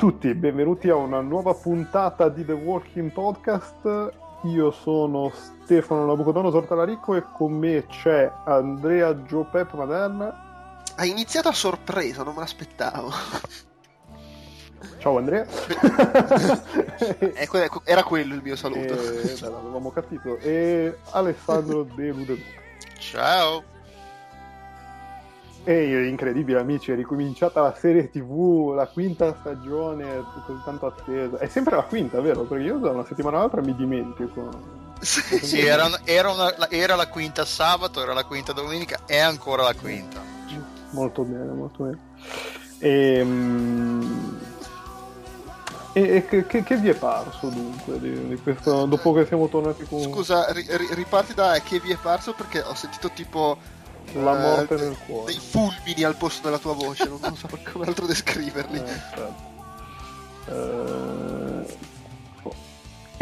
Ciao a tutti, benvenuti a una nuova puntata di The Walking Podcast. Io sono Stefano Nabucodonosor Talarico e con me c'è Andrea Giopep Maderna. Ha iniziato a sorpresa, non me l'aspettavo. Ciao Andrea. ecco, era quello il mio saluto. E, beh, l'avevamo capito. E Alessandro De Ludeluca. Ciao. E incredibile amici, è ricominciata la serie tv, la quinta stagione così tanto attesa. È sempre la quinta, vero? Perché io da una settimana all'altra mi dimentico. Sì, sì era, era, una, era, la quinta sabato, era la quinta domenica, è ancora la quinta. Molto bene, molto bene. Ehm, e, e che, che, che, vi è parso dunque di, di questo, dopo che siamo tornati con... Scusa, ri, riparti da che vi è parso perché ho sentito tipo la morte nel cuore. Dei fulmini al posto della tua voce, non, non so come altro descriverli. Eh, certo. eh,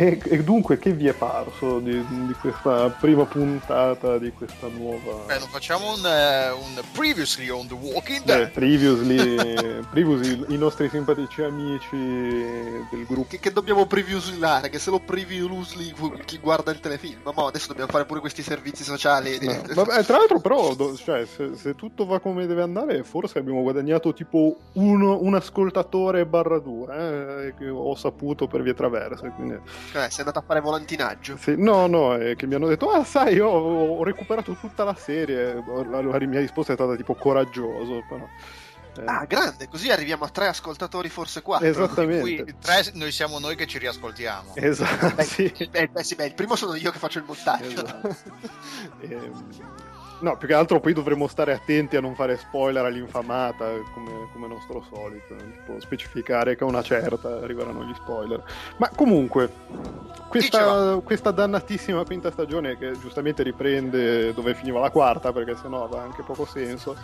e, e, dunque, che vi è parso di, di, questa prima puntata di questa nuova. Beh, non facciamo un, uh, un Previously on The Walking Dead. Beh, previously, previously, i nostri simpatici amici del gruppo. Che, che dobbiamo previewslare? Che se lo previewsly chi guarda il telefilm. Ma adesso dobbiamo fare pure questi servizi sociali. No. Vabbè, tra l'altro, però, cioè, se, se, tutto va come deve andare, forse abbiamo guadagnato tipo uno, un ascoltatore barra due. Eh, che ho saputo per vie traverse. Quindi cioè, sei andato a fare volantinaggio? Sì, no, no, è che mi hanno detto, ah, sai, io ho, recuperato tutta la serie. La, la mia risposta è stata tipo coraggioso, però. Eh. Ah, grande, così arriviamo a tre ascoltatori, forse quattro. Esattamente. tre, noi siamo noi che ci riascoltiamo. Esatto. Beh, sì. beh, beh, sì, beh, il primo sono io che faccio il montaggio. Esatto. ehm No, più che altro poi dovremmo stare attenti a non fare spoiler all'infamata, come, come nostro solito, tipo specificare che a una certa arriveranno gli spoiler. Ma comunque, questa, questa dannatissima quinta stagione, che giustamente riprende dove finiva la quarta, perché sennò aveva anche poco senso,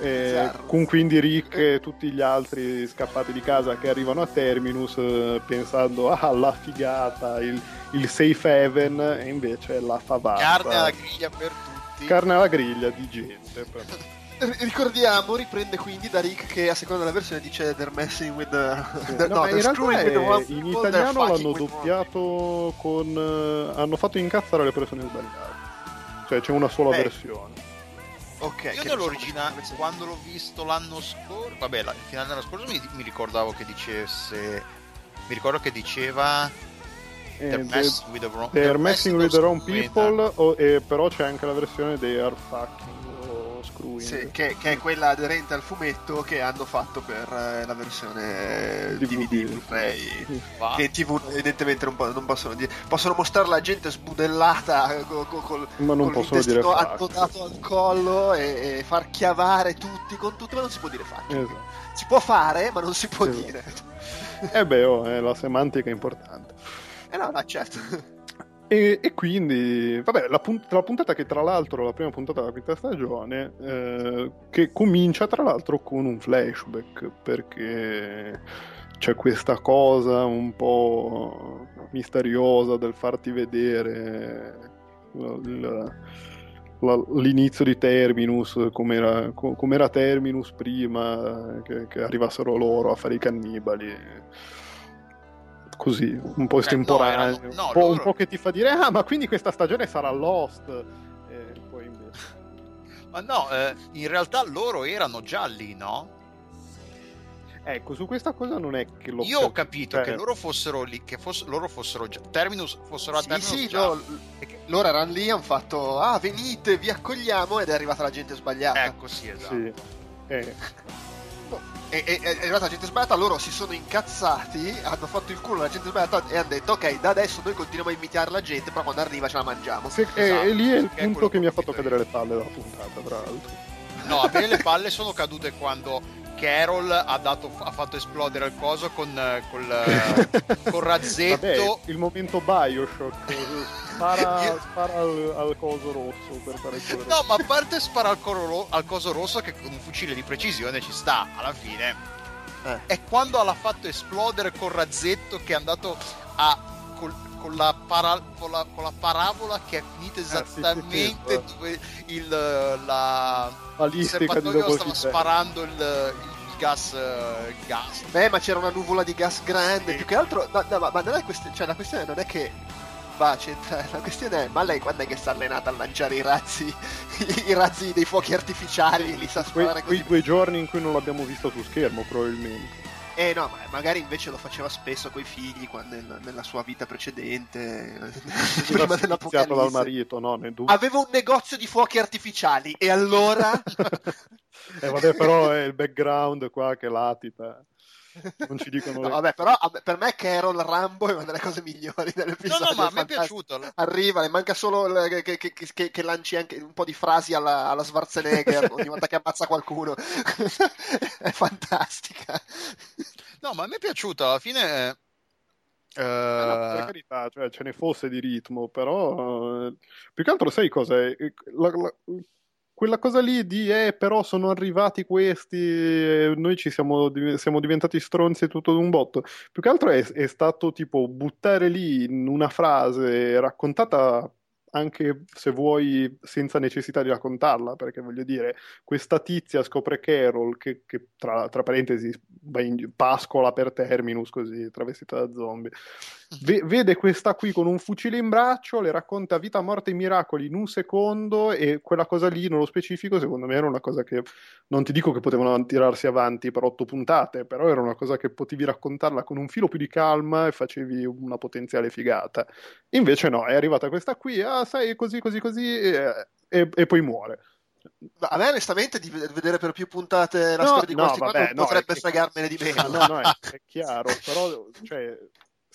eh, con quindi Rick e tutti gli altri scappati di casa che arrivano a Terminus eh, pensando ah la figata, il, il safe haven, e invece la favata. Carne alla griglia per tutti tutti. Carne alla griglia di gente. Ricordiamo, riprende quindi da Rick che a seconda della versione dice They're messing with the... Sì. the no, no in realtà è, in italiano l'hanno doppiato con... Uh, hanno fatto incazzare le persone sbagliate. Cioè c'è una sola eh. versione. Ok. Io nell'originale, quando l'ho visto l'anno scorso, vabbè, la, il finale dell'anno scorso mi, mi, ricordavo che dicesse, mi ricordo che diceva They're, mess with the wrong, they're messing with the wrong people, o, e però c'è anche la versione They are fucking o screwing. Sì, che, che, è quella aderente al fumetto che hanno fatto per eh, la versione DVD, DVD Blu-ray. Sì. Che TV evidentemente non, non, possono dire. Possono mostrare la gente sbudellata col, col, ma non col dire annotato al collo e, e, far chiavare tutti con tutto, ma non si può dire faccia. Esatto. Si può fare, ma non si può esatto. dire. Eh beh, oh, eh, la semantica è importante. Eh no, no, certo. E, e, quindi, vabbè, la, punt- la, puntata che tra l'altro, la prima puntata della quinta stagione, eh, che comincia tra l'altro con un flashback, perché c'è questa cosa un po' misteriosa del farti vedere il, la, l'inizio di Terminus, com'era, com'era Terminus prima che, che arrivassero loro a fare i cannibali così, un po' estemporaneo, eh, no, no, un, po', loro... un, po', che ti fa dire ah ma quindi questa stagione sarà Lost e poi invece... ma no, eh, in realtà loro erano già lì, no? Ecco, su questa cosa non è che lo Io ho capito cioè... che loro fossero lì, che foss- loro fossero già Terminus, fossero a sì, Terminus sì, già. No, loro erano lì, hanno fatto ah venite, vi accogliamo ed è arrivata la gente sbagliata. Ecco, sì, esatto. Sì. Eh e, e, è arrivata la gente sbagliata, loro si sono incazzati, hanno fatto il culo alla gente sbagliata e hanno detto ok, da adesso noi continuiamo a invitare la gente, però quando arriva ce la mangiamo. Sì, esatto, e, lì è il punto che mi ha fatto cadere le palle della puntata, tra l'altro. No, a me le palle sono cadute quando Carol ha, dato, ha fatto esplodere il coso con, col, col razzetto. Vabbè, il momento Bioshock. Spara, spara al, al, coso rosso per fare il No, ma a parte spara al, coro, al, coso rosso che con un fucile di precisione ci sta, alla fine. Eh. È quando l'ha fatto esplodere col razzetto che è andato a... Col, con la, para, con, la, con la, parabola che è finita esattamente eh, sì, sì, sì, dove il, la, balistica di stava sparando il, il gas, uh, gas. Beh, ma c'era una nuvola di gas grande. Più che altro, no, no, ma, ma non è questione, cioè, la questione non è che va. La questione è: ma lei quando è che sta allenata a lanciare i razzi, i, razzi dei fuochi artificiali? Li sa sparare que, Quei due giorni in cui non l'abbiamo visto su schermo, probabilmente. Eh no, ma magari invece lo faceva spesso coi figli quando, nella sua vita precedente, prima dell'apocalisse. dal marito, no? Aveva un negozio di fuochi artificiali e allora... eh vabbè, però è il background qua che latita non ci dicono no, vabbè, però per me Carol Rambo è una delle cose migliori dell'episodio. No, no, ma a me è piaciuto. Arriva, le manca solo che, che, che, che, lanci anche un po' di frasi alla, alla Schwarzenegger ogni volta che ammazza qualcuno. è fantastica. No, ma a me è piaciuto, alla fine... Uh... No, per carità, cioè, ce ne fosse di ritmo, però uh, più che altro sai cosa è? La, la, quella cosa lì di eh però sono arrivati questi e noi ci siamo, siamo diventati stronzi tutto d'un botto. Più che altro è, è stato tipo buttare lì in una frase raccontata anche se vuoi senza necessità di raccontarla, perché voglio dire, questa tizia scopre Carol, che, che tra, tra, parentesi in, pascola per terminus, così, travestita da zombie, v- vede questa qui con un fucile in braccio, le racconta vita, morte e miracoli in un secondo e quella cosa lì, nello specifico, secondo me era una cosa che, non ti dico che potevano tirarsi avanti per otto puntate, però era una cosa che potevi raccontarla con un filo più di calma e facevi una potenziale figata. Invece no, è arrivata questa qui, ah, sai, così, così, così, e, e, e poi muore. A me onestamente di vedere per più puntate la no, storia di no, questi vabbè, no, potrebbe fregarmene di meno. No, no, è, è chiaro, però cioè,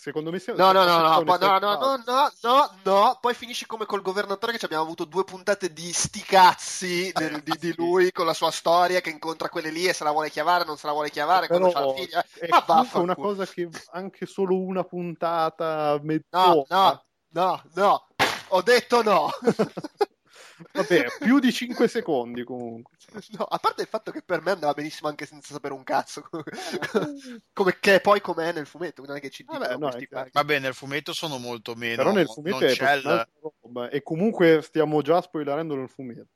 secondo me siamo, no, no, no, no, no, no, no, no, no, no, poi finisci come col governatore che abbiamo avuto due puntate di sticazzi del, di, di, lui con la sua storia che incontra quelle lì e se la vuole chiavare, non se la vuole chiavare, Però quando c'ha la figlia. Ma va, una cosa che anche solo una puntata No, no, no, no, ho detto no. Vabbè, più di 5 secondi comunque. No, a parte il fatto che per me andava benissimo anche senza sapere un cazzo. come che poi com'è nel fumetto, non è che ci Vabbè, no, Vabbè, nel fumetto sono molto meno. Però nel fumetto è il... roba. E comunque stiamo già spoilerando nel fumetto.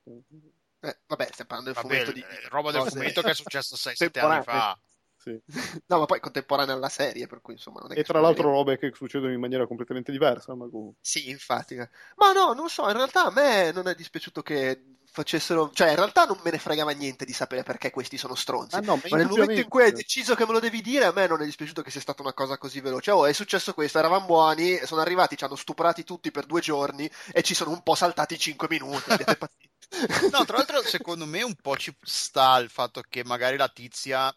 Eh, vabbè, stiamo parlando del vabbè, fumetto di roba del fumetto che è successo 6-7 anni fa. Sì. No, ma poi contemporanea alla serie, per cui insomma. e tra l'altro robe che succedono in maniera completamente diversa. Ma comunque. Sì, infatti. Ma no, non so, in realtà a me non è dispiaciuto che facessero. Cioè, in realtà non me ne fregava niente di sapere perché questi sono stronzi. Ah, no, ma, ma nel momento in cui hai deciso che me lo devi dire, a me non è dispiaciuto che sia stata una cosa così veloce. Oh, è successo questo, eravamo buoni, sono arrivati, ci hanno stuprati tutti per due giorni e ci sono un po' saltati cinque minuti. no, tra l'altro, secondo me un po' ci sta il fatto che magari la tizia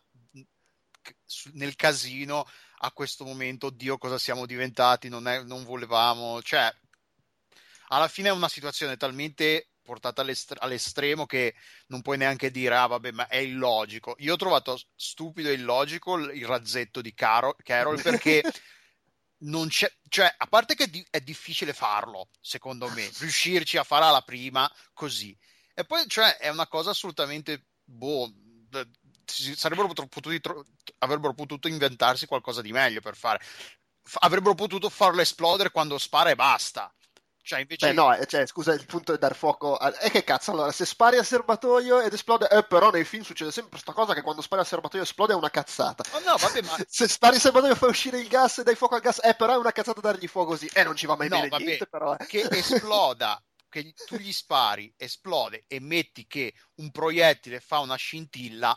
nel casino a questo momento, oddio, cosa siamo diventati, non, è, non volevamo, cioè, alla fine è una situazione talmente portata all'estre- all'estremo che non puoi neanche dire, ah vabbè, ma è illogico. Io ho trovato stupido e illogico il razzetto di Carol, Carol perché non c'è, cioè, a parte che è difficile farlo, secondo me, riuscirci a fare alla prima così. E poi, cioè, è una cosa assolutamente, boh, sarebbero potuti, avrebbero potuto inventarsi qualcosa di meglio per fare. F- avrebbero potuto farlo esplodere quando spara e basta. Cioè, invece... Beh, no, eh, cioè, scusa, il punto è dar fuoco. A... E che cazzo, allora, se spari al serbatoio ed esplode. Eh, però nei film succede sempre questa cosa che quando spari al serbatoio esplode è una cazzata. Oh, no, vabbè, ma... se spari al serbatoio fai uscire il gas e dai fuoco al gas, eh, però è una cazzata dargli fuoco così. Eh, non ci va mai no, bene vabbè, niente, però. Eh. Che esploda che tu gli spari, esplode e metti che un proiettile fa una scintilla,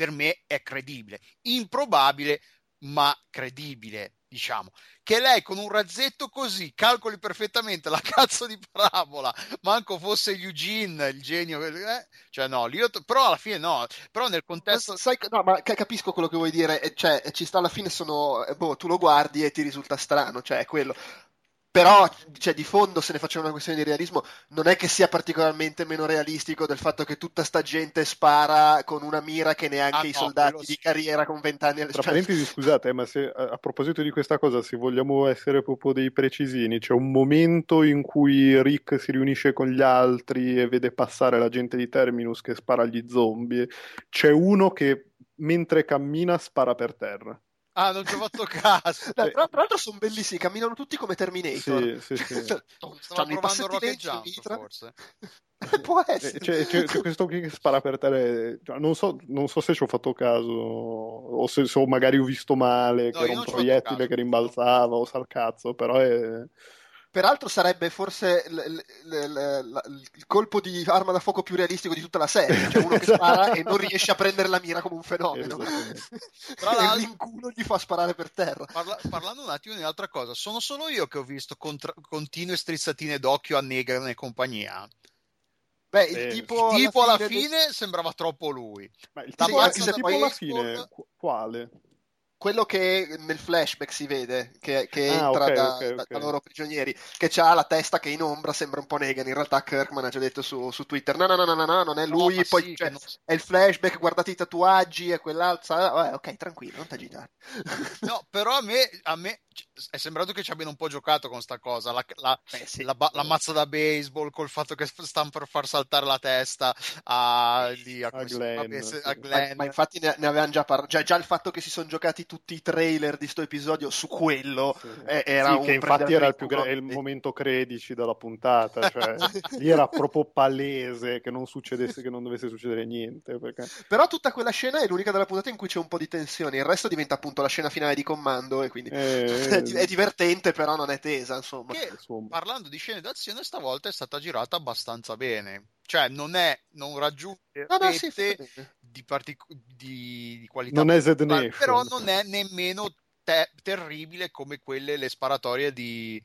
per me è credibile. Improbabile, ma credibile, diciamo. Che lei con un razzetto così calcoli perfettamente la cazzo di parabola, manco fosse Eugene il genio, eh? cioè no, io, però alla fine no, però nel contesto... Sai, no, ma capisco quello che vuoi dire, cioè ci sta alla fine sono, boh, tu lo guardi e ti risulta strano, cioè è quello però cioè, di fondo se ne faceva una questione di realismo non è che sia particolarmente meno realistico del fatto che tutta sta gente spara con una mira che neanche ah, i soldati no, di carriera con vent'anni alle tra parentesi scusate ma se a, proposito di questa cosa se vogliamo essere proprio dei precisini c'è un momento in cui Rick si riunisce con gli altri e vede passare la gente di Terminus che spara agli zombie c'è uno che mentre cammina spara per terra Ah, non ci ho fatto caso. Tra, tra l'altro sono bellissimi, camminano tutti come Terminator. Sì, sì, sì. Stavo provando Rocket Jump, forse. Può essere. C'è, c'è, c'è, questo qui che spara per terra. Cioè, non, so, non, so, se ci ho fatto caso o se, se magari ho visto male, no, che era un proiettile che rimbalzava o sal cazzo, però è Peraltro sarebbe forse l- l- l- il colpo di arma da fuoco più realistico di tutta la serie, cioè uno che spara e non riesce a prendere la mira come un fenomeno. Tra l'altro, l'inculo gli fa sparare per terra. Parla- parlando un attimo di un'altra cosa, sono solo io che ho visto contra- continue strizzatine d'occhio a Negan e compagnia. Beh, il eh, tipo, alla tipo alla fine, fine del... sembrava troppo lui. Ma il tipo, il tipo alla fine, quale? Quello che nel flashback si vede che, che ah, entra okay, da, okay, okay. da, loro prigionieri che ha la testa che in ombra sembra un po' Negan in realtà Kirkman ha già detto su, su Twitter no no no no no non è lui no, poi sì, cioè, non... è il flashback guardate i tatuaggi e quell'altro ah, ok tranquillo non t'agitare no però a me, a me è sembrato che ci abbiano un po' giocato con sta cosa la, la, Beh, sì. la, la, mazza da baseball col fatto che stanno per far saltare la testa a, lì, a, a Glenn, vabbè, a Glenn. Ma, ma, infatti ne, ne avevano già parlato già, già, il fatto che si sono giocati tutti i trailer di sto episodio su quello sì. eh, era sì, che infatti era il, più gra- il momento credici della puntata cioè, lì era proprio palese che non succedesse che non dovesse succedere niente perché... però tutta quella scena è l'unica della puntata in cui c'è un po' di tensione il resto diventa appunto la scena finale di comando e quindi eh, è divertente, però non è tesa, insomma. Che, parlando di scene d'azione, stavolta è stata girata abbastanza bene. Cioè, non è, non raggiunge no, no, sì, di, partic- di, di, qualità, non è Zed però non è nemmeno te- terribile come quelle, le sparatorie di,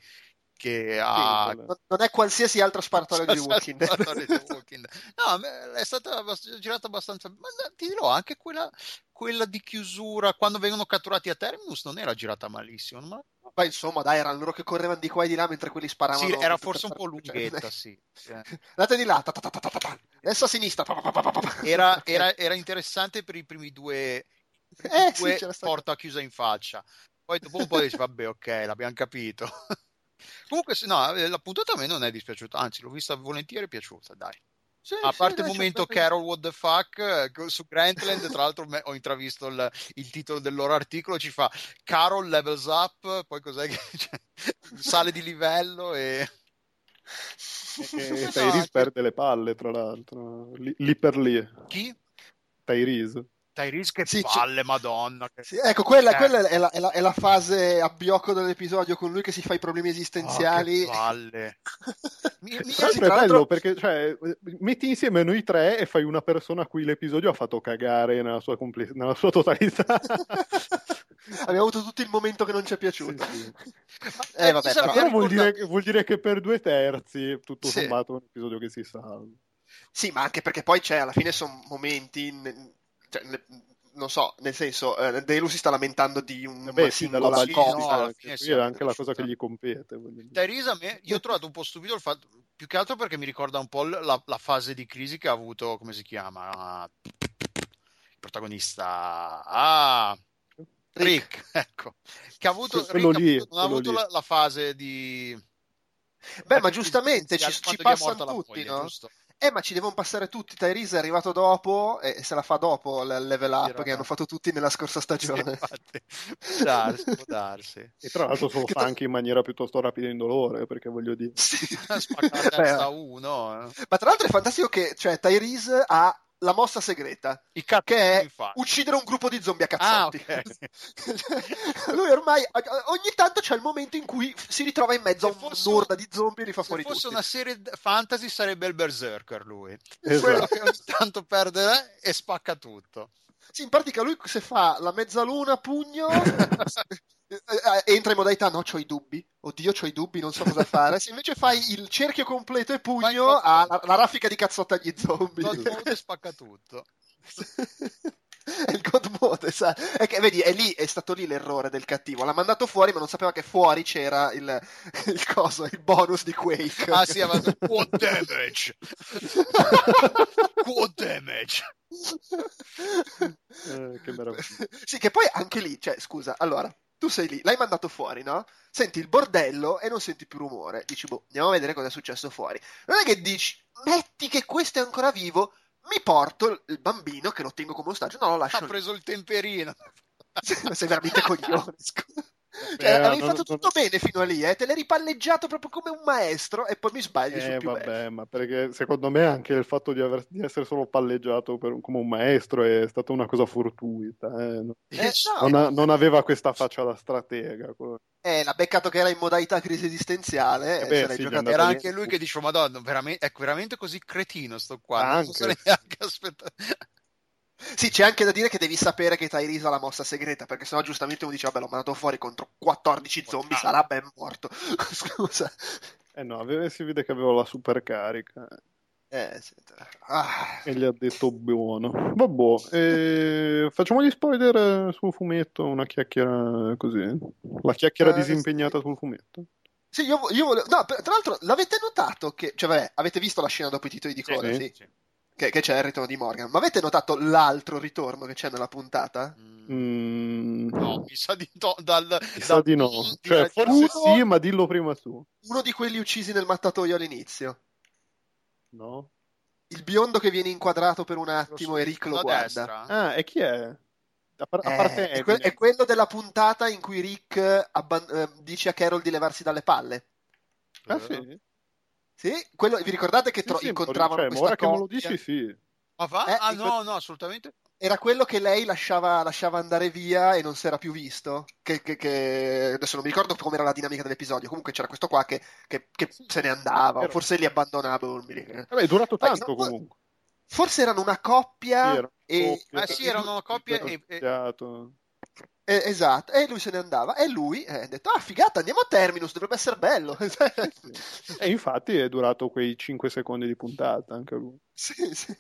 che ha... Non è qualsiasi altra sparatoria di Walking Dead. no, è stata girata abbastanza... Ma ti dirò, anche quella, quella, di chiusura, quando vengono catturati a Terminus, non era girata malissimo. Ma... Ma insomma, dai, erano loro che correvano di qua e di là mentre quelli sparavano. Sì, era forse un po' lunghetta, cioè, sì. Andate di là, adesso a sinistra. Era, interessante per i primi due, eh, due sì, porta chiusa in faccia. Poi dopo un po' dici, vabbè, ok, l'abbiamo capito. Comunque, no, eh, la puntata a me non è dispiaciuta, anzi, l'ho vista volentieri piaciuta, dai. Sì, a parte sì, il momento Carol What the Fuck eh, su Grantland, tra l'altro ho intravisto il, il, titolo del loro articolo, ci fa Carol levels up, poi cos'è che cioè, sale di livello e... e Tyrese no, perde le palle, tra l'altro, lì, lì per lì. Chi? Tyrese. Tyrese che sì, palle, madonna. Che... Sì, ecco, quella, eh. quella è, la, è, la, è, la, fase a biocco dell'episodio con lui che si fa i problemi esistenziali. Oh, palle. mi, mi è bello perché cioè, metti insieme noi tre e fai una persona a cui l'episodio ha fatto cagare nella sua, compl- nella sua totalità. Abbiamo avuto tutto il momento che non ci è piaciuto. Sì, sì. Eh, vabbè, però, però vuol, dire, vuol, dire, che per due terzi, tutto sommato, è un episodio che si salva. Sì, ma anche perché poi c'è, alla fine sono momenti cioè, non so, nel senso, eh, Delu si sta lamentando di un Beh, sì, cosa. No, sì, è anche la cosa che gli compete. Teresa, io ho trovato un po' stupido il fatto, più che altro perché mi ricorda un po' la, la fase di crisi che ha avuto, come si chiama? Il protagonista. Ah, Rick, Rick ecco. Che ha avuto, Rick lì, ha avuto la, la, fase di... Beh, ma giustamente ci, ci passano tutti, moglie, no? Giusto? Eh, ma ci devono passare tutti. Tyrese è arrivato dopo e se la fa dopo il level up che hanno fatto tutti nella scorsa stagione. Sì, darsi, può darsi. E tra l'altro se lo fa anche in maniera piuttosto rapida e indolore, perché voglio dire. Sì. Spacca uno. Eh. Ma tra l'altro è fantastico che cioè, Tyrese ha la mossa segreta, che è infatti. uccidere un gruppo di zombie a cazzotti. Ah, okay. Lui ormai ogni tanto c'è il momento in cui si ritrova in mezzo se a un'orda di zombie e li fa fuori tutti. Se fosse una serie fantasy sarebbe il berserker lui. Esatto. Quello che ogni tanto perde eh, e spacca tutto. Sì, in pratica lui se fa la mezzaluna pugno Eh, eh, entra in modalità no, ho i dubbi. Oddio, ho i dubbi, non so cosa fare. Se invece fai il cerchio completo e pugno, ha la, la, raffica di cazzotta agli zombie. God mode spacca tutto. è il God mode, sa? È che, vedi, è lì, è stato lì l'errore del cattivo. L'ha mandato fuori, ma non sapeva che fuori c'era il, il coso, il bonus di Quake. Ah sì, ha fatto quad damage. quad damage. Eh, che meraviglia. Sì, che poi anche lì, cioè, scusa, allora, tu sei lì, l'hai mandato fuori, no? Senti il bordello e non senti più rumore. Dici, boh, andiamo a vedere cosa è successo fuori. Non è che dici, metti che questo è ancora vivo, mi porto il bambino che lo tengo come ostaggio. No, lo lascio. Ha preso il temperino. sei veramente coglione. Cioè, eh, avevi fatto tutto non... bene fino a lì, eh? te l'hai ripalleggiato proprio come un maestro e poi mi sbagli eh, vabbè, bello. ma perché secondo me anche il fatto di, aver, di essere solo palleggiato per, come un maestro è stata una cosa fortuita. Eh? Eh, no, non, non, aveva questa faccia da stratega. Eh, l'ha beccato che era in modalità crisi esistenziale. Eh beh, sì, era anche lui che diceva: Madonna, veramente, è veramente così cretino sto qua. Anche. Non so neanche aspettare. Sì, c'è anche da dire che devi sapere che Tyrese ha la mossa segreta, perché sennò giustamente uno dice, vabbè, l'ho mandato fuori contro 14 zombie, ah. sarà ben morto. Scusa. Eh no, si vede che aveva la super carica. Eh, ah. E gli ha detto buono. Vabbè, eh, facciamo gli spoiler sul fumetto, una chiacchiera così. La chiacchiera eh, disimpegnata sì. sul fumetto. Sì, io, io volevo... No, tra l'altro, l'avete notato che... Cioè, vabbè, avete visto la scena dopo i titoli di coda, sì? sì. sì che, che, c'è il ritorno di Morgan. Ma avete notato l'altro ritorno che c'è nella puntata? Mm. No, mi sa di no. Dal, mi sa di no. Cioè, forse uno, sì, ma dillo prima tu. Uno di quelli uccisi nel mattatoio all'inizio. No. Il biondo che viene inquadrato per un attimo e Rick lo guarda. Destra. Ah, e chi è? A, par- a parte eh, è, que- è, quello della puntata in cui Rick abban- eh, dice a Carol di levarsi dalle palle. Ah, sì? Sì, quello, vi ricordate che tro- sì, incontravano cioè, questa ora coppia? che me lo dici, sì. Ma va? Eh, ah, no, no, assolutamente. Era quello che lei lasciava, lasciava andare via e non si era più visto. Che, che, che... Adesso non mi ricordo com'era la dinamica dell'episodio. Comunque c'era questo qua che, che se ne andava, o forse li abbandonava. Non mi ricordo. Vabbè, è durato tanto no, comunque. Forse erano una coppia. Sì, era e... coppia, ah, sì, erano una coppia. E, e... Eh, esatto, e lui se ne andava. E lui eh, ha detto ah figata andiamo a Terminus, dovrebbe essere bello. E infatti è durato quei 5 secondi di puntata anche lui sì, sì.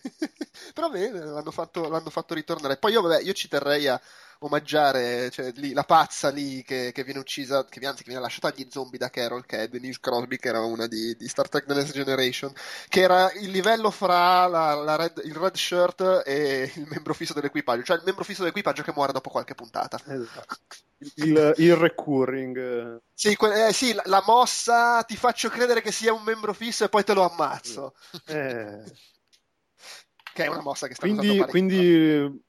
però bene l'hanno fatto, l'hanno fatto ritornare poi io, vabbè, io ci terrei a omaggiare cioè, lì, la pazza lì che, che, viene uccisa, che anzi che viene lasciata agli zombie da Carol, che è Denise Crosby, che era una di, di Star Trek The Next Generation, che era il livello fra la, la red, il red shirt e il membro fisso dell'equipaggio, cioè il membro fisso dell'equipaggio che muore dopo qualche puntata. Esatto. Il, il recurring. Sì, que- eh, sì la, la, mossa ti faccio credere che sia un membro fisso e poi te lo ammazzo. Eh. Che è una mossa che sta quindi, quindi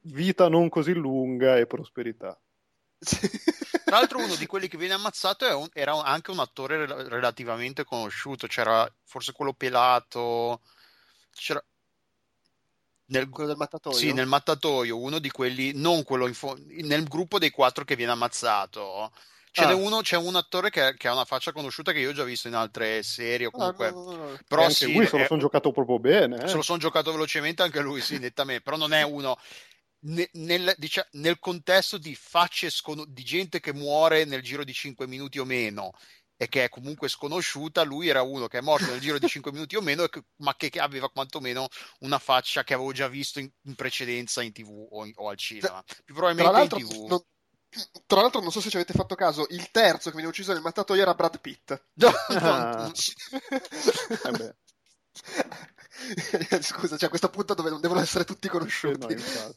vita non così lunga e prosperità. Tra l'altro, uno di quelli che viene ammazzato un, era anche un attore relativamente conosciuto. C'era forse quello pelato. C'era. Nel, quello del mattatoio? Sì, nel mattatoio, uno di quelli, non quello fo- nel gruppo dei quattro che viene ammazzato. Ce ah. uno, c'è un attore che, che, ha una faccia conosciuta che io ho già visto in altre serie o ah, comunque. Ah, no, no, no. Però sì, lui se lo sono giocato proprio bene. Eh. Se lo sono giocato velocemente anche lui, sì, nettamente. Però non è uno nel, diciamo, nel, contesto di facce scon- di gente che muore nel giro di 5 minuti o meno e che è comunque sconosciuta, lui era uno che è morto nel giro di 5 minuti o meno, che, ma che, che, aveva quantomeno una faccia che avevo già visto in, in precedenza in tv o, in, o, al cinema. Più probabilmente in tv. Non, tra l'altro, non so se ci avete fatto caso, il terzo che viene ucciso nel mattatoio era Brad Pitt. No, ah. Scusa, c'è cioè questo punto dove non devono essere tutti conosciuti. Eh no,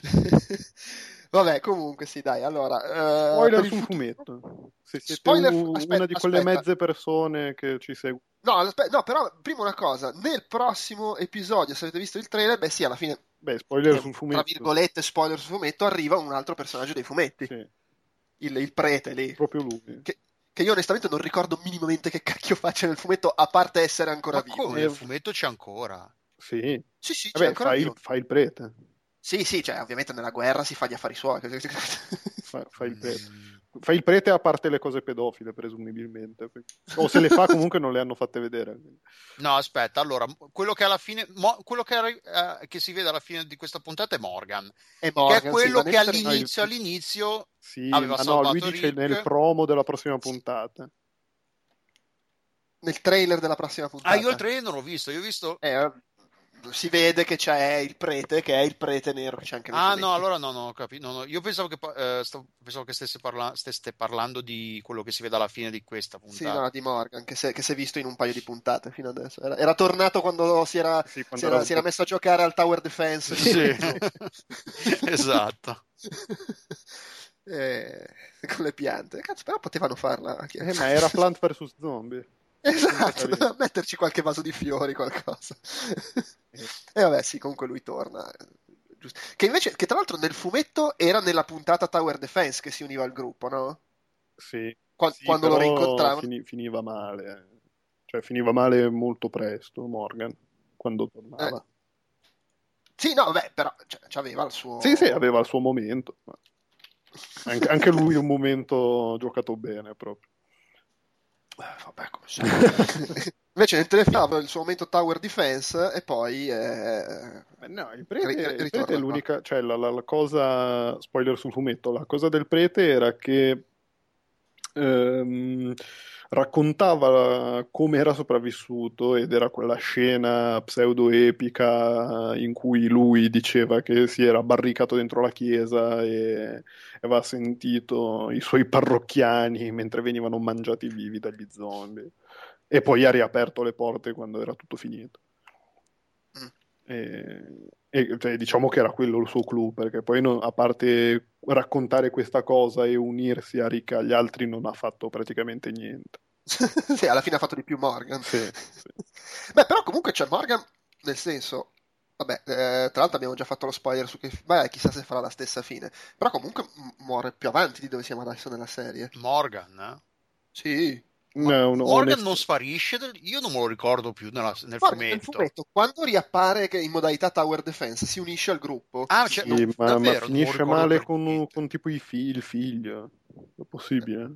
Vabbè, comunque sì, dai. Allora, uh, spoiler sul fumetto. Se siete spoiler, un, aspetta, una di quelle aspetta. mezze persone che ci segue. No, no, però prima una cosa, nel prossimo episodio, se avete visto il trailer, beh sì, alla fine Beh, spoiler eh, sul fumetto. Tra virgolette, spoiler sul fumetto, arriva un altro personaggio dei fumetti. Sì. Il, il, prete lì. Proprio lui. Che, che, io onestamente non ricordo minimamente che cacchio faccia nel fumetto, a parte essere ancora Ma vivo. Come? Nel fumetto c'è ancora. Sì. Sì, sì, Vabbè, c'è ancora fa il, fa il prete. Sì, sì, cioè ovviamente nella guerra si fa gli affari suoi. fa, fa, il prete. Fa il prete a parte le cose pedofile, presumibilmente. O se le fa comunque non le hanno fatte vedere. No, aspetta, allora, quello che alla fine, mo, quello che, uh, che, si vede alla fine di questa puntata è Morgan. È Morgan che è quello sì, che all'inizio, all'inizio sì, aveva ma no, lui dice Rick. nel promo della prossima puntata. Nel trailer della prossima puntata. Ah, io il trailer non l'ho visto, io ho visto... Eh, si vede che c'è il prete, che è il prete nero che c'è anche Ah, no, allora no, no, capi- no, no. Io pensavo che, eh, sto, pensavo che stesse, parla- stesse, parlando di quello che si vede alla fine di questa puntata. Sì, no, di Morgan, che si, è, che si è visto in un paio di puntate fino adesso. Era, era tornato quando si era, sì, quando si, era, era si era, messo a giocare al Tower Defense. Sì, esatto. eh, con le piante. Cazzo, però potevano farla. Eh, ma era Plant vs Zombie. Esatto, metterci qualche vaso di fiori, qualcosa. e vabbè, sì, comunque lui torna. Che invece, che tra l'altro nel fumetto era nella puntata Tower Defense che si univa al gruppo, no? Sì. Qua- sì, quando lo rincontravano. fini- finiva male. Cioè, finiva male molto presto Morgan quando tornava. Eh. Sì, no, vabbè, però cioè, c'aveva il suo... Sì, sì, aveva il suo momento. Anche, anche lui un momento giocato bene proprio. Eh, vabbè, sempre. Invece nel telefono il suo momento Tower Defense e poi... eh, Eh, No, il prete, Ri- il prete è l'unica, cioè la, la- la cosa, spoiler sul fumetto, la cosa del prete era che ehm, raccontava come era sopravvissuto ed era quella scena pseudo-epica in cui lui diceva che si era barricato dentro la chiesa e aveva sentito i suoi parrocchiani mentre venivano mangiati vivi dagli zombie e poi ha riaperto le porte quando era tutto finito. Mm. E, e, cioè, diciamo che era quello il suo clou, perché poi no- a parte raccontare questa cosa e unirsi a Rick agli altri non ha fatto praticamente niente. sì, alla fine ha fatto di più Morgan. Sì, sì. Beh, però comunque c'è Morgan, nel senso... Vabbè, eh, tra l'altro abbiamo già fatto lo spoiler su che... Beh, chissà se farà la stessa fine. Però comunque m- muore più avanti di dove siamo adesso nella serie. Morgan, eh? Sì. No, no, Morgan onest- non sparisce, io non me lo ricordo più nella- nel Guarda, nel fumetto. fumetto, quando riappare che in modalità Tower Defense, si unisce al gruppo. Ah, cioè, sì, non- ma, ma davvero, lo finisce male con, con tipo i fi- il figlio. È possibile?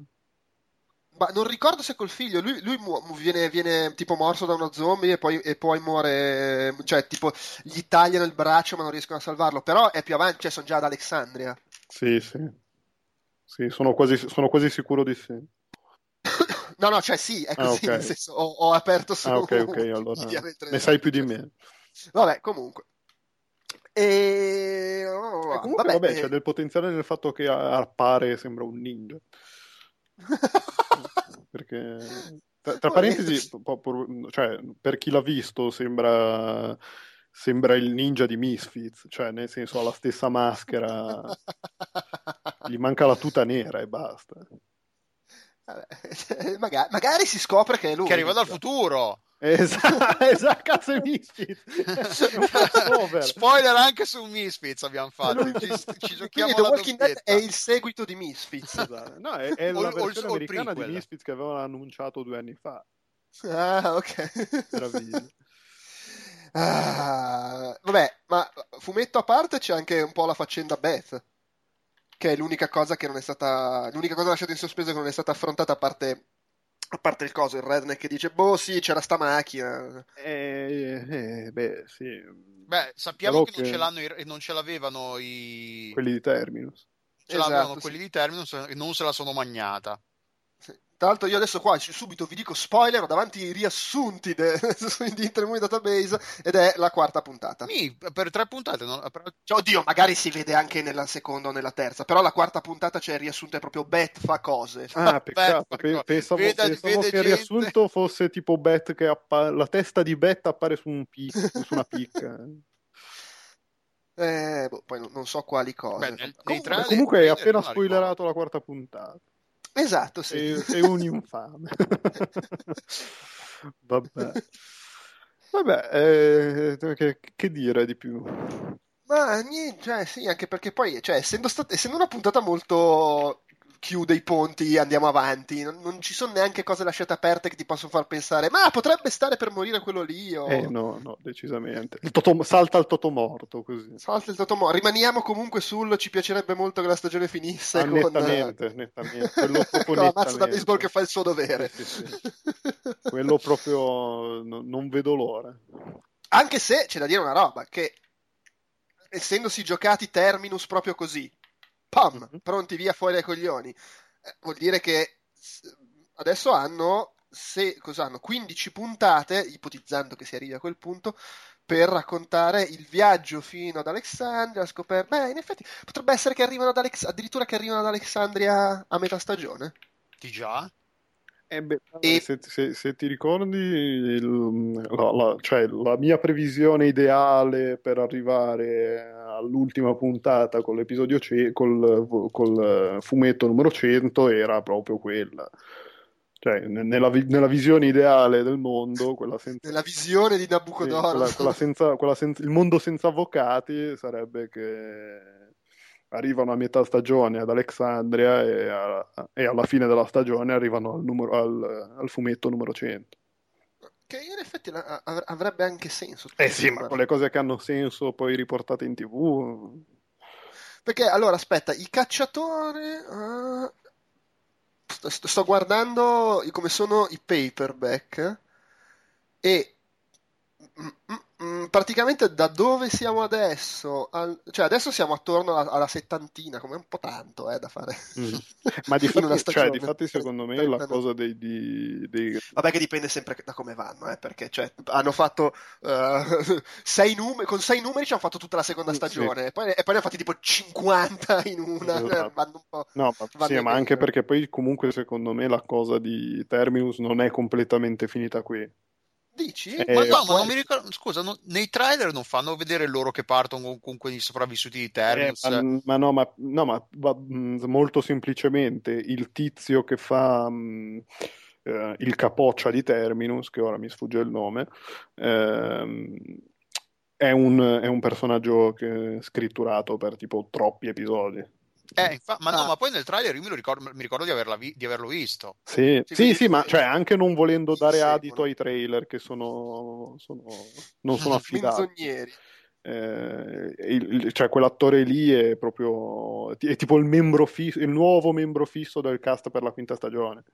Ma non ricordo se col figlio, lui, lui mu- viene, viene tipo morso da uno zombie e poi, e poi muore, cioè tipo gli tagliano il braccio ma non riescono a salvarlo, però è più avanti, cioè sono già ad Alexandria. Sì, sì. Sì, sono quasi, sono quasi sicuro di sì. No, no, cioè sì, è Ah, così, ok. nel senso, ho, ho aperto su Ah, ok, ok, allora ne sai più di me. Vabbè, comunque. E... Eh, comunque, vabbè, eh, c'è del potenziale nel fatto che appare sembra un ninja. Perché, tra, tra parentesi, cioè, per chi l'ha visto, sembra, sembra il ninja di Misfits, cioè nel senso ha la stessa maschera, gli manca la tuta nera e basta. Vabbè, magari, magari si scopre che è lui. Che arriva dal futuro. Esatto, esatto, cazzo è Misfits! È un crossover. Spoiler anche su Misfits abbiamo fatto. Ci, ci giochiamo Quindi The la Walking Dead è il seguito di Misfits. Esatto. No, è, è O- la versione o il americana di. Misfits che avevano annunciato due anni fa. Ah, ok. Meraviglia. Ah, vabbè, ma fumetto a parte c'è anche un po' la faccenda Beth, che è l'unica cosa che non è stata, l'unica cosa lasciata in sospeso che non è stata affrontata a parte, a parte il coso, il redneck che dice, boh sì, c'era sta macchina. Eh, eh, beh, sì. Beh, sappiamo Però che, Non, ce l'hanno i- non ce l'avevano i... Quelli di Terminus. ce l'avevano Esatto, quelli sì. di Terminus e non se la sono magnata. Tra l'altro io adesso qua subito vi dico spoiler, ho davanti i riassunti de- di Intermovie Database ed è la quarta puntata. Mi, per tre puntate, non- per- Cioè, oddio, magari si vede anche nella seconda o nella terza, però la quarta puntata c'è il riassunto è proprio Beth fa cose. Ah, peccato. Beh, pe- pensavo, veda- pensavo vede che il gente. riassunto fosse tipo Beth che appa- la testa di Beth appare su, un picco, su una picca. Eh, boh, poi non, non so quali cose. Beh, nel- nei Comunque- comunque hai appena spoilerato la quarta puntata. Esatto, sì. Sei, sei un infame. Vabbè. Vabbè, eh, che, che dire di più? Ma niente, cioè, sì, anche perché poi, cioè, essendo, stat- essendo una puntata molto chiude i ponti, andiamo avanti, non, non ci sono neanche cose lasciate aperte che ti possono far pensare, ma potrebbe stare per morire quello lì, o... Eh no, no, decisamente. Il toto- salta il totomorto così. Salta il Totomo. Rimaniamo comunque sul ci piacerebbe molto che la stagione finisse Ah, con... nettamente, nettamente. Quello proprio con la mazza da nettamente. baseball che fa il suo dovere. Sì, sì, sì. Quello proprio no- non vedo l'ora. Anche se c'è da dire una roba, che essendosi giocati terminus proprio così, pam, Mhm. pronti via fuori dai coglioni, eh, vuol dire che adesso hanno, se, cosa hanno, 15 puntate, ipotizzando che si arrivi a quel punto, per raccontare il viaggio fino ad Alexandria, la scoperta... Beh, in effetti potrebbe essere che arrivano ad Alex... addirittura che arrivano ad Alexandria a metà stagione. Di già? Eh beh, E- se, se- se ti ricordi, il- la, la- cioè, la mia previsione ideale per arrivare all'ultima puntata con l'episodio ce- col, col fumetto numero 100 era proprio quella. Cioè, nella, nella, visione ideale del mondo, quella senza... nella visione di Nabucodonosor, sì, quella, quella senza, quella senza, il mondo senza avvocati sarebbe che arrivano a metà stagione ad Alexandria e, a, e alla fine della stagione arrivano al, numero, al, al, fumetto numero 100. Che in effetti avrebbe anche senso. Eh sì, ma con le cose che hanno senso poi riportate in tv. Perché allora aspetta, i cacciatori. Uh, sto, sto guardando come sono i paperback e praticamente da dove siamo adesso, al... cioè adesso siamo attorno alla, alla settantina, come un po' tanto eh, da fare. Mm. Ma di fatti, cioè, di fatti, secondo me la cosa dei, dei, dei, Vabbè che dipende sempre da come vanno, eh, perché cioè, hanno fatto uh, sei numeri, con sei numeri ci hanno fatto tutta la seconda stagione sì. e, poi, e, poi, ne hanno fatti tipo 50 in una. Esatto. Un no, ma, sì, ma anche perché poi comunque secondo me la cosa di Terminus non è completamente finita qui. Dici? Eh, ma no, ma non mi ricordo. Scusa, non, nei trailer non fanno vedere loro che partono con quei sopravvissuti di Terminus. Eh, ma, ma, no, ma, no, ma va, mm, molto semplicemente il tizio che fa. Mh, eh, il capoccia di Terminus, che ora mi sfugge il nome, ehm, è, un, è un personaggio che, scritturato per tipo troppi episodi. Eh, infa- ma no, ah. ma poi nel trailer io mi ricordo, mi ricordo di, vi- di, averlo visto. Sì, sì, sì, sì ma cioè, anche non volendo dare adito ai trailer che sono, sono non sono affidati. Eh, il, cioè quell'attore lì è proprio è tipo il membro fisso, il nuovo membro fisso del cast per la quinta stagione.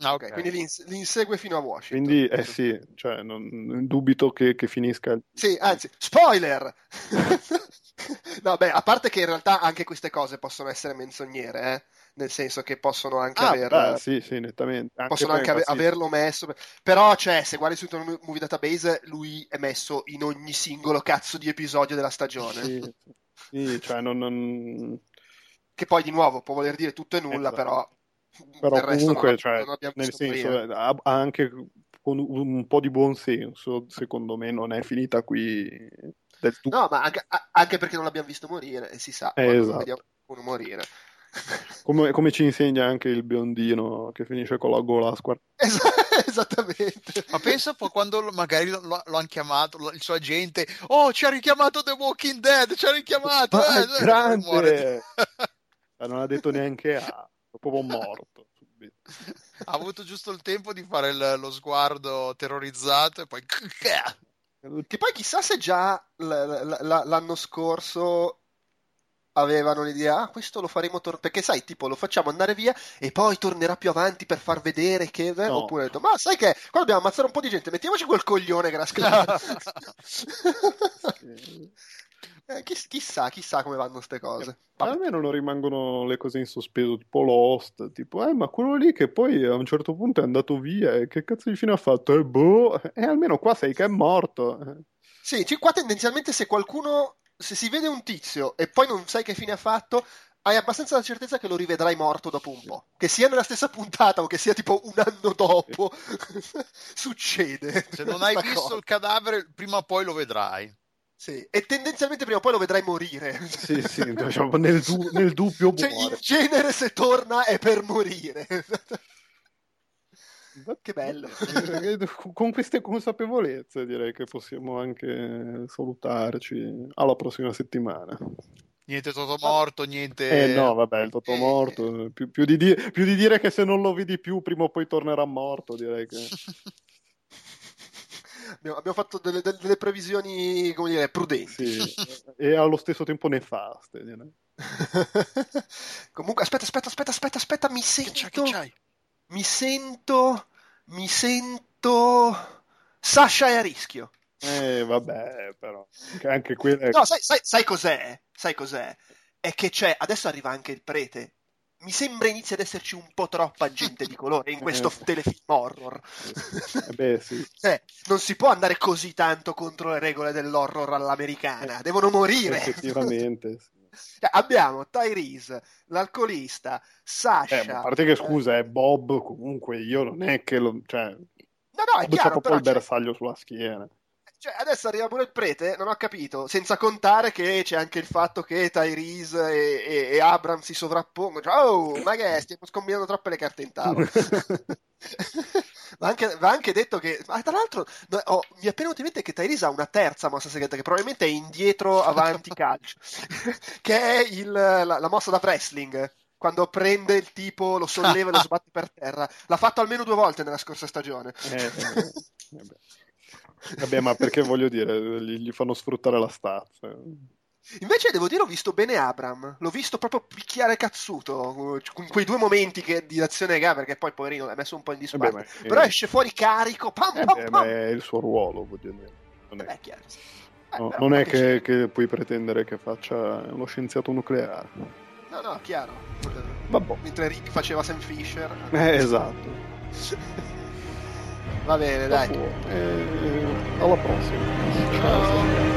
Ah, ok, quindi li, ins- li, insegue fino a Washington. Quindi, eh sì, cioè, non, dubito che, che finisca. Sì, anzi, spoiler! no, beh, a parte che in realtà anche queste cose possono essere menzognere, eh? nel senso che possono anche ah, aver... Beh, sì, sì, nettamente. Anche possono anche ave- averlo messo. Però, cioè, se guardi su Movie Database, lui è messo in ogni singolo cazzo di episodio della stagione. Sì, sì cioè, non, non... Che poi, di nuovo, può voler dire tutto e nulla, esatto. però... Però comunque, non, cioè, non nel senso, ha anche con un po' di buon senso, secondo me, non è finita qui del tutto. No, ma anche, anche, perché non l'abbiamo visto morire, e si sa, eh, esatto. vediamo uno morire. Come, come, ci insegna anche il biondino che finisce con la gola a squartare. Es- esattamente. Ma pensa poi quando magari lo, lo, lo hanno chiamato, lo, il suo agente, oh ci ha richiamato The Walking Dead, ci ha richiamato. Ma eh, grande! non ha detto neanche A, è proprio morto. Ha avuto giusto il tempo di fare il, lo sguardo terrorizzato e poi... Che poi chissà se già l- l- l'anno scorso avevano l'idea, ah, questo lo faremo tornare, perché sai, tipo, lo facciamo andare via e poi tornerà più avanti per far vedere che... No. Oppure, ma sai che, qua dobbiamo ammazzare un po' di gente, mettiamoci quel coglione che l'ha scritto. eh, chiss- chissà, chissà come vanno queste cose. Vabbè. Almeno non rimangono le cose in sospeso, tipo Lost, tipo, eh, ma quello lì che poi a un certo punto è andato via, e che cazzo di fine ha fatto? Eh, boh, e eh, almeno qua sai che è morto. Sì, qua tendenzialmente se qualcuno se si vede un tizio e poi non sai che fine ha fatto, hai abbastanza la certezza che lo rivedrai morto dopo un po'. Che sia nella stessa puntata o che sia tipo un anno dopo, succede. Se non hai visto cosa. il cadavere, prima o poi lo vedrai. Sì, e tendenzialmente prima o poi lo vedrai morire. Sì, sì, diciamo, nel, du- nel dubbio cioè, in genere se torna è per morire. Che bello. Con queste consapevolezze direi che possiamo anche salutarci alla prossima settimana. Niente Toto morto, niente... Eh no, vabbè, il Toto eh... morto. Più, più, di di- più, di dire che se non lo vedi più, prima o poi tornerà morto, direi che... abbiamo, abbiamo, fatto delle, delle, previsioni, come dire, prudenti. Sì, e allo stesso tempo nefaste, direi. Comunque, aspetta, aspetta, aspetta, aspetta, aspetta, mi sento... Che c'hai, che c'hai? mi sento, mi sento, Sasha è a rischio. Eh, vabbè, però. Anche quella... No, sai, sai, sai cos'è? Sai cos'è? È che c'è, adesso arriva anche il prete. Mi sembra inizia ad esserci un po' troppa gente di colore in questo eh, telefilm horror. Eh, beh, sì. eh, non si può andare così tanto contro le regole dell'horror all'americana, devono morire. Effettivamente, sì. Cioè, abbiamo Tyrese, l'alcolista, Sasha. Eh, a parte che scusa, è Bob. Comunque, io non è che lo. Cioè, no, no, è Bob chiaro, c'ha proprio il bersaglio sulla schiena. Cioè, adesso arriva pure il prete, non ho capito, senza contare che c'è anche il fatto che Tyrese e, e, e Abram si sovrappongono. Cioè, oh, ma che è? Stiamo scombinando troppe le carte in tavola. va, anche, va, anche, detto che, ma tra l'altro, oh, mi è appena venuto in mente che Tyrese ha una terza mossa segreta, che probabilmente è indietro, avanti, calcio, che è il, la, la mossa da wrestling quando prende il tipo, lo solleva e lo sbatte per terra. L'ha fatto almeno due volte nella scorsa stagione. Eh, eh, eh Vabbè, ma perché voglio dire, gli, gli fanno sfruttare la stazza. Invece devo dire ho visto bene Abram, l'ho visto proprio picchiare cazzuto, con quei due momenti che, di azione gara, perché poi poverino l'ha messo un po' in disparte, eh beh, però eh, esce fuori carico, pam, eh pam, beh, pam. è il suo ruolo, voglio dire. Non è, beh, chiaro. No, non è che, che, puoi pretendere che faccia uno scienziato nucleare. No, no, chiaro. Vabbè. Mentre Rick faceva Sam Fisher. Eh, esatto. Va bene, dai. Eh, alla prossima. Ciao.